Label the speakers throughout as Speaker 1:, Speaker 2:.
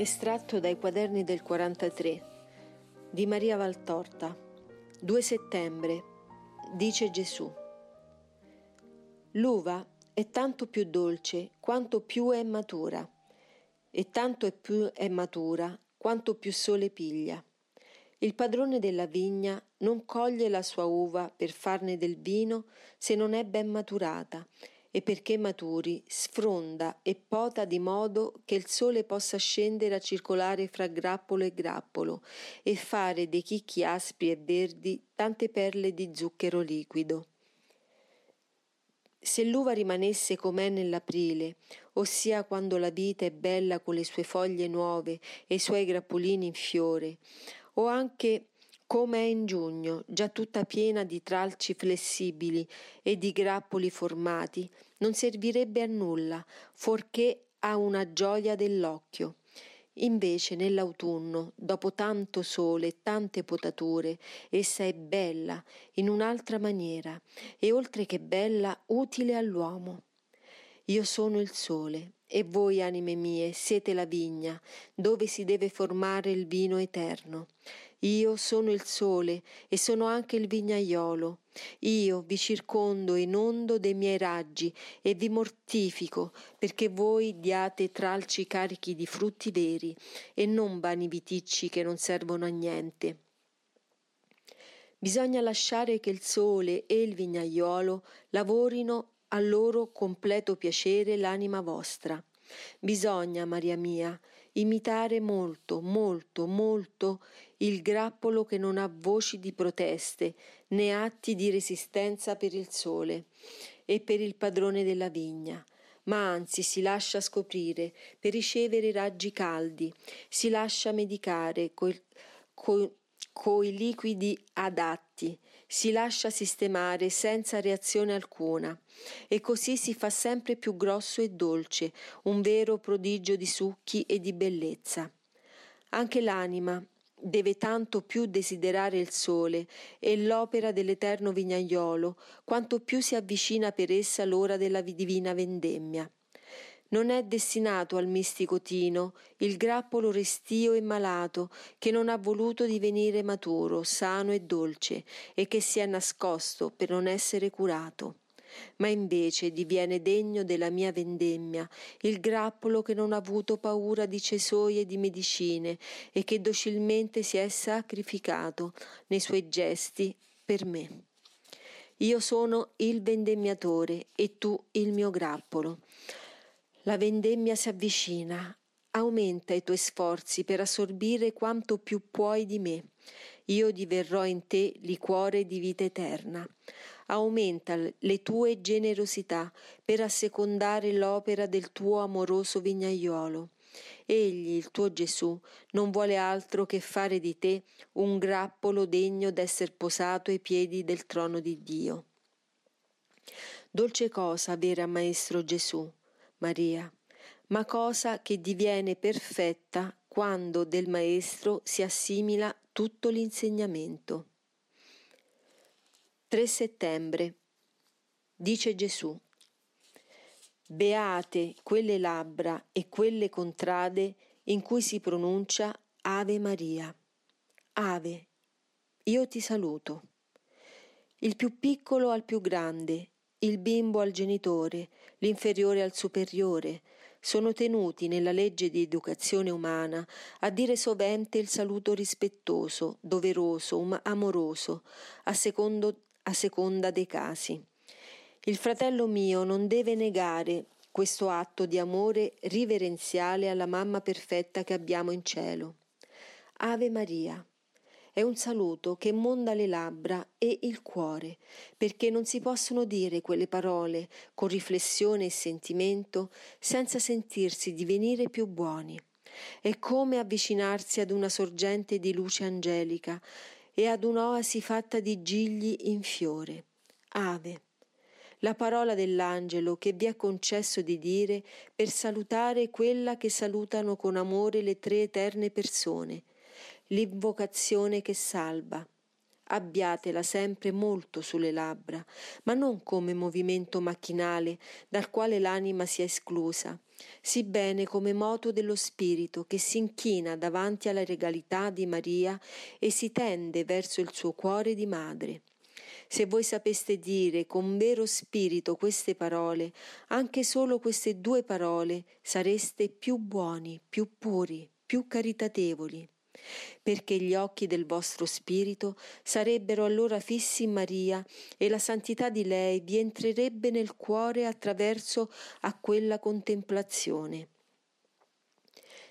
Speaker 1: Estratto dai quaderni del 43 di Maria Valtorta 2 settembre dice Gesù L'uva è tanto più dolce quanto più è matura e tanto è più è matura quanto più sole piglia. Il padrone della vigna non coglie la sua uva per farne del vino se non è ben maturata e perché maturi sfronda e pota di modo che il sole possa scendere a circolare fra grappolo e grappolo e fare dei chicchi aspri e verdi tante perle di zucchero liquido. Se l'uva rimanesse com'è nell'aprile, ossia quando la vita è bella con le sue foglie nuove e i suoi grappolini in fiore, o anche come è in giugno, già tutta piena di tralci flessibili e di grappoli formati, non servirebbe a nulla, fuorché a una gioia dell'occhio. Invece nell'autunno, dopo tanto sole e tante potature, essa è bella in un'altra maniera e oltre che bella utile all'uomo. Io sono il sole e voi, anime mie, siete la vigna, dove si deve formare il vino eterno. Io sono il sole e sono anche il vignaiolo. Io vi circondo e inondo dei miei raggi e vi mortifico perché voi diate tralci carichi di frutti veri e non vani viticci che non servono a niente. Bisogna lasciare che il sole e il vignaiolo lavorino a loro completo piacere l'anima vostra. Bisogna, Maria mia, imitare molto, molto, molto il grappolo che non ha voci di proteste né atti di resistenza per il sole e per il padrone della vigna, ma anzi si lascia scoprire per ricevere raggi caldi, si lascia medicare coi, coi, coi liquidi adatti, si lascia sistemare senza reazione alcuna e così si fa sempre più grosso e dolce, un vero prodigio di succhi e di bellezza. Anche l'anima deve tanto più desiderare il sole e l'opera dell'eterno vignaiolo, quanto più si avvicina per essa l'ora della divina vendemmia. Non è destinato al mistico Tino il grappolo restio e malato che non ha voluto divenire maturo, sano e dolce e che si è nascosto per non essere curato. Ma invece diviene degno della mia vendemmia il grappolo che non ha avuto paura di cesoi e di medicine e che docilmente si è sacrificato nei suoi gesti per me. Io sono il vendemmiatore e tu il mio grappolo. La vendemmia si avvicina, aumenta i tuoi sforzi per assorbire quanto più puoi di me. Io diverrò in te liquore di vita eterna. Aumenta le tue generosità per assecondare l'opera del tuo amoroso vignaiolo. Egli, il tuo Gesù, non vuole altro che fare di te un grappolo degno d'esser posato ai piedi del trono di Dio. Dolce cosa avere a Maestro Gesù Maria, ma cosa che diviene perfetta quando del Maestro si assimila tutto l'insegnamento. 3 settembre. Dice Gesù. Beate quelle labbra e quelle contrade in cui si pronuncia Ave Maria. Ave, io ti saluto. Il più piccolo al più grande, il bimbo al genitore, l'inferiore al superiore, sono tenuti nella legge di educazione umana a dire sovente il saluto rispettoso, doveroso, um- amoroso, a, secondo, a seconda dei casi. Il fratello mio non deve negare questo atto di amore riverenziale alla mamma perfetta che abbiamo in cielo. Ave Maria. È un saluto che monda le labbra e il cuore, perché non si possono dire quelle parole con riflessione e sentimento senza sentirsi divenire più buoni. È come avvicinarsi ad una sorgente di luce angelica e ad un'oasi fatta di gigli in fiore. Ave la parola dell'angelo che vi ha concesso di dire per salutare quella che salutano con amore le tre eterne persone, l'invocazione che salva. Abbiatela sempre molto sulle labbra, ma non come movimento macchinale dal quale l'anima si è esclusa, sì come moto dello spirito che si inchina davanti alla regalità di Maria e si tende verso il suo cuore di madre. Se voi sapeste dire con vero spirito queste parole, anche solo queste due parole, sareste più buoni, più puri, più caritatevoli perché gli occhi del vostro spirito sarebbero allora fissi in Maria e la santità di lei vi entrerebbe nel cuore attraverso a quella contemplazione.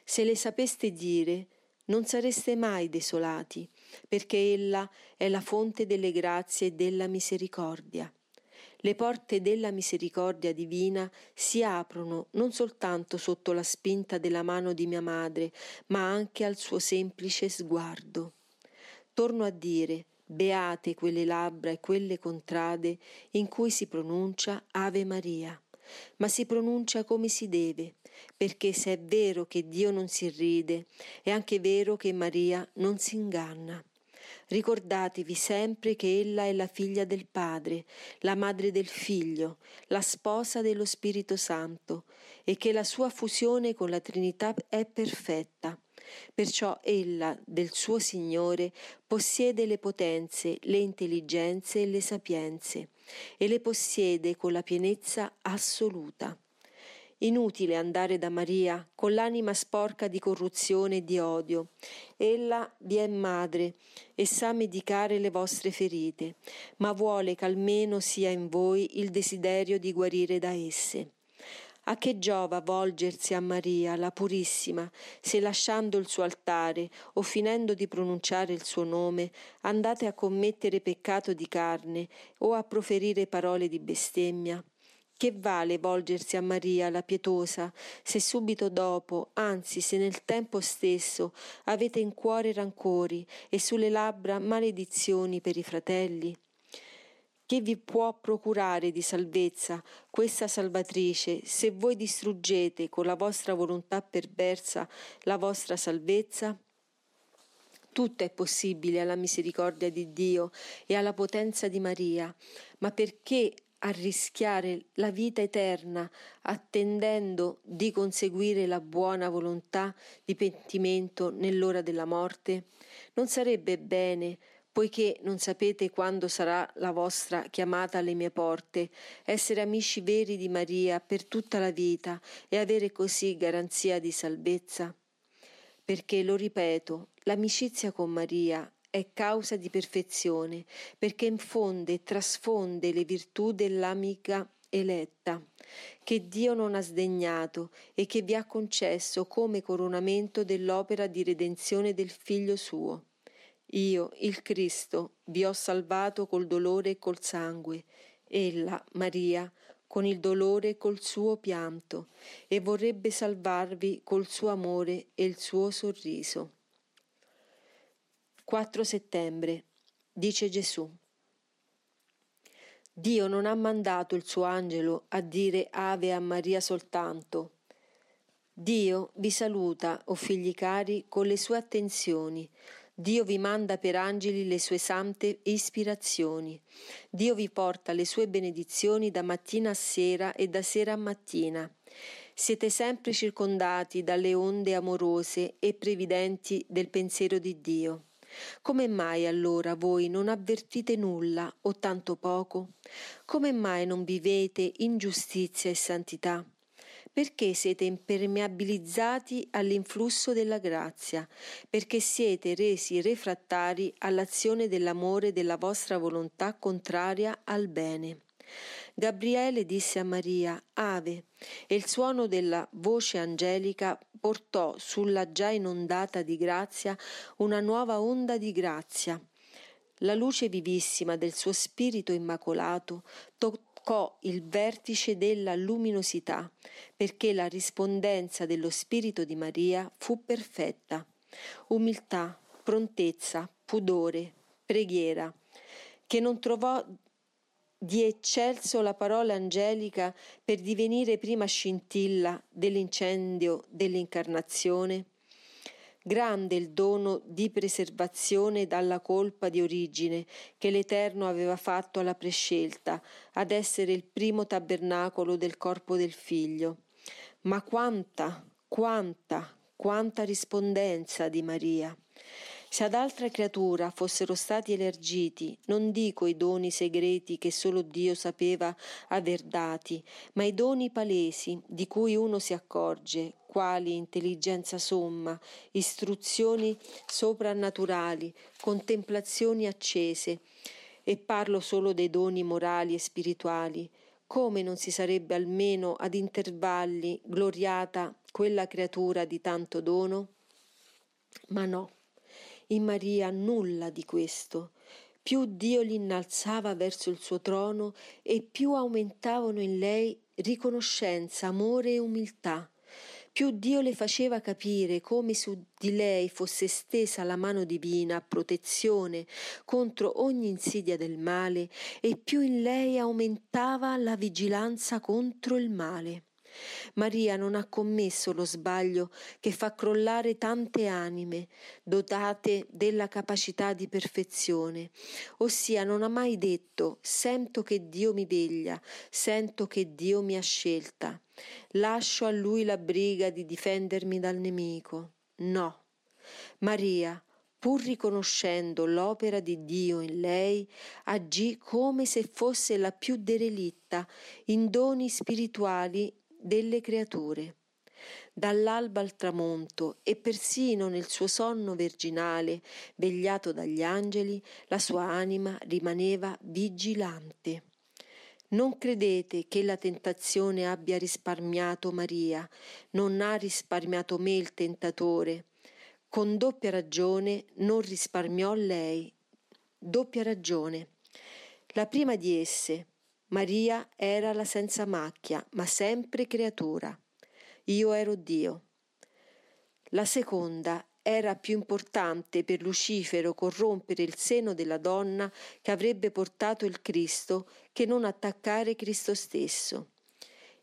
Speaker 1: Se le sapeste dire, non sareste mai desolati, perché ella è la fonte delle grazie e della misericordia le porte della misericordia divina si aprono non soltanto sotto la spinta della mano di mia madre, ma anche al suo semplice sguardo. Torno a dire, beate quelle labbra e quelle contrade in cui si pronuncia Ave Maria, ma si pronuncia come si deve, perché se è vero che Dio non si ride, è anche vero che Maria non si inganna. Ricordatevi sempre che ella è la figlia del Padre, la madre del Figlio, la sposa dello Spirito Santo e che la sua fusione con la Trinità è perfetta. Perciò ella del suo Signore possiede le potenze, le intelligenze e le sapienze, e le possiede con la pienezza assoluta. Inutile andare da Maria con l'anima sporca di corruzione e di odio. Ella vi è madre e sa medicare le vostre ferite, ma vuole che almeno sia in voi il desiderio di guarire da esse. A che giova volgersi a Maria, la Purissima, se lasciando il suo altare o finendo di pronunciare il suo nome andate a commettere peccato di carne o a proferire parole di bestemmia? Che vale volgersi a Maria la pietosa, se subito dopo, anzi se nel tempo stesso, avete in cuore rancori e sulle labbra maledizioni per i fratelli? Che vi può procurare di salvezza questa salvatrice se voi distruggete con la vostra volontà perversa la vostra salvezza? Tutto è possibile alla misericordia di Dio e alla potenza di Maria, ma perché a rischiare la vita eterna attendendo di conseguire la buona volontà di pentimento nell'ora della morte? Non sarebbe bene, poiché non sapete quando sarà la vostra chiamata alle mie porte, essere amici veri di Maria per tutta la vita e avere così garanzia di salvezza? Perché, lo ripeto, l'amicizia con Maria è causa di perfezione, perché infonde e trasfonde le virtù dell'amica eletta, che Dio non ha sdegnato e che vi ha concesso come coronamento dell'opera di redenzione del Figlio suo. Io, il Cristo, vi ho salvato col dolore e col sangue, ella, Maria, con il dolore e col suo pianto, e vorrebbe salvarvi col suo amore e il suo sorriso. 4 settembre. Dice Gesù. Dio non ha mandato il suo angelo a dire ave a Maria soltanto. Dio vi saluta, o figli cari, con le sue attenzioni. Dio vi manda per angeli le sue sante ispirazioni. Dio vi porta le sue benedizioni da mattina a sera e da sera a mattina. Siete sempre circondati dalle onde amorose e previdenti del pensiero di Dio. Come mai allora voi non avvertite nulla o tanto poco? Come mai non vivete in giustizia e santità? Perché siete impermeabilizzati all'influsso della grazia? Perché siete resi refrattari all'azione dell'amore della vostra volontà contraria al bene. Gabriele disse a Maria Ave, e il suono della voce angelica portò sulla già inondata di grazia una nuova onda di grazia. La luce vivissima del suo spirito immacolato toccò il vertice della luminosità, perché la rispondenza dello spirito di Maria fu perfetta. Umiltà, prontezza, pudore, preghiera, che non trovò di eccelso la parola angelica per divenire prima scintilla dell'incendio dell'incarnazione? Grande il dono di preservazione dalla colpa di origine che l'Eterno aveva fatto alla prescelta, ad essere il primo tabernacolo del corpo del Figlio. Ma quanta, quanta, quanta rispondenza di Maria. Se ad altra creatura fossero stati elargiti, non dico i doni segreti che solo Dio sapeva aver dati, ma i doni palesi di cui uno si accorge, quali intelligenza somma, istruzioni soprannaturali, contemplazioni accese, e parlo solo dei doni morali e spirituali, come non si sarebbe almeno ad intervalli gloriata quella creatura di tanto dono? Ma no in Maria nulla di questo. Più Dio l'innalzava verso il suo trono e più aumentavano in lei riconoscenza, amore e umiltà. Più Dio le faceva capire come su di lei fosse stesa la mano divina a protezione contro ogni insidia del male e più in lei aumentava la vigilanza contro il male. Maria non ha commesso lo sbaglio che fa crollare tante anime dotate della capacità di perfezione, ossia non ha mai detto sento che Dio mi veglia, sento che Dio mi ha scelta, lascio a lui la briga di difendermi dal nemico. No. Maria, pur riconoscendo l'opera di Dio in lei, agì come se fosse la più derelitta in doni spirituali delle creature. Dall'alba al tramonto e persino nel suo sonno virginale, vegliato dagli angeli, la sua anima rimaneva vigilante. Non credete che la tentazione abbia risparmiato Maria, non ha risparmiato me il tentatore. Con doppia ragione non risparmiò lei. Doppia ragione. La prima di esse, Maria era la senza macchia, ma sempre creatura. Io ero Dio. La seconda era più importante per Lucifero corrompere il seno della donna che avrebbe portato il Cristo che non attaccare Cristo stesso.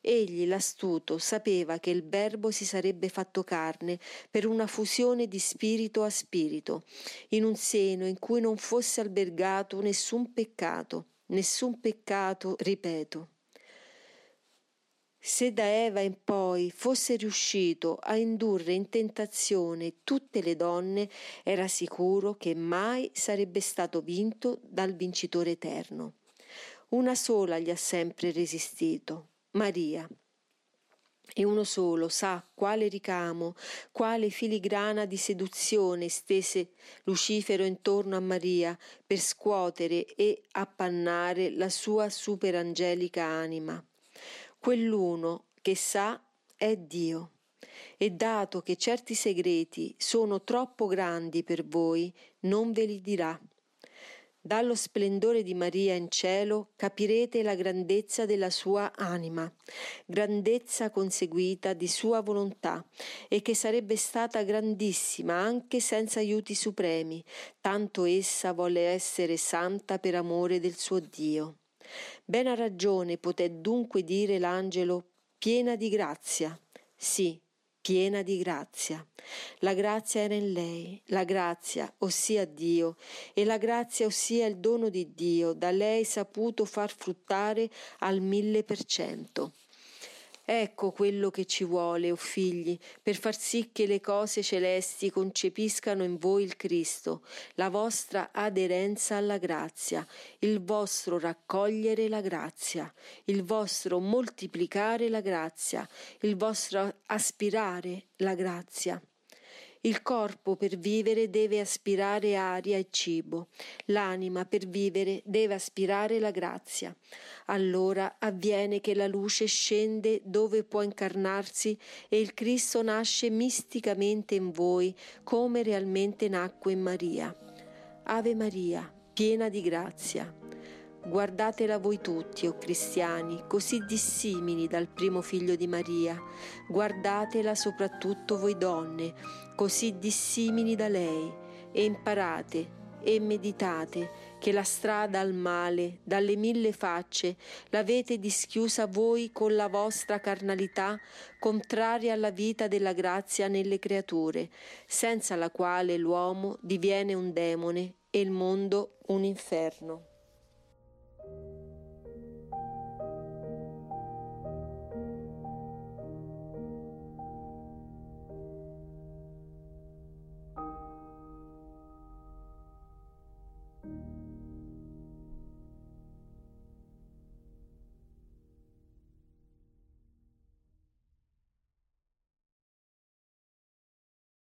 Speaker 1: Egli, l'astuto, sapeva che il Verbo si sarebbe fatto carne per una fusione di spirito a spirito, in un seno in cui non fosse albergato nessun peccato nessun peccato, ripeto. Se da Eva in poi fosse riuscito a indurre in tentazione tutte le donne, era sicuro che mai sarebbe stato vinto dal vincitore eterno. Una sola gli ha sempre resistito, Maria e uno solo sa quale ricamo, quale filigrana di seduzione stese Lucifero intorno a Maria per scuotere e appannare la sua superangelica anima. Quell'uno che sa è Dio. E dato che certi segreti sono troppo grandi per voi, non ve li dirà. Dallo splendore di Maria in cielo capirete la grandezza della sua anima, grandezza conseguita di sua volontà, e che sarebbe stata grandissima anche senza aiuti supremi, tanto essa volle essere santa per amore del suo Dio. Ben a ragione poté dunque dire l'angelo piena di grazia. Sì, piena di grazia. La grazia era in lei, la grazia, ossia Dio, e la grazia, ossia il dono di Dio, da lei saputo far fruttare al mille per cento. Ecco quello che ci vuole, o oh figli, per far sì che le cose celesti concepiscano in voi il Cristo, la vostra aderenza alla grazia, il vostro raccogliere la grazia, il vostro moltiplicare la grazia, il vostro aspirare la grazia. Il corpo per vivere deve aspirare aria e cibo, l'anima per vivere deve aspirare la grazia. Allora avviene che la luce scende dove può incarnarsi e il Cristo nasce misticamente in voi come realmente nacque in Maria. Ave Maria, piena di grazia. Guardatela voi tutti, o oh cristiani, così dissimili dal primo figlio di Maria. Guardatela soprattutto voi donne, così dissimili da lei, e imparate e meditate che la strada al male, dalle mille facce, l'avete dischiusa voi con la vostra carnalità, contraria alla vita della grazia nelle creature, senza la quale l'uomo diviene un demone e il mondo un inferno.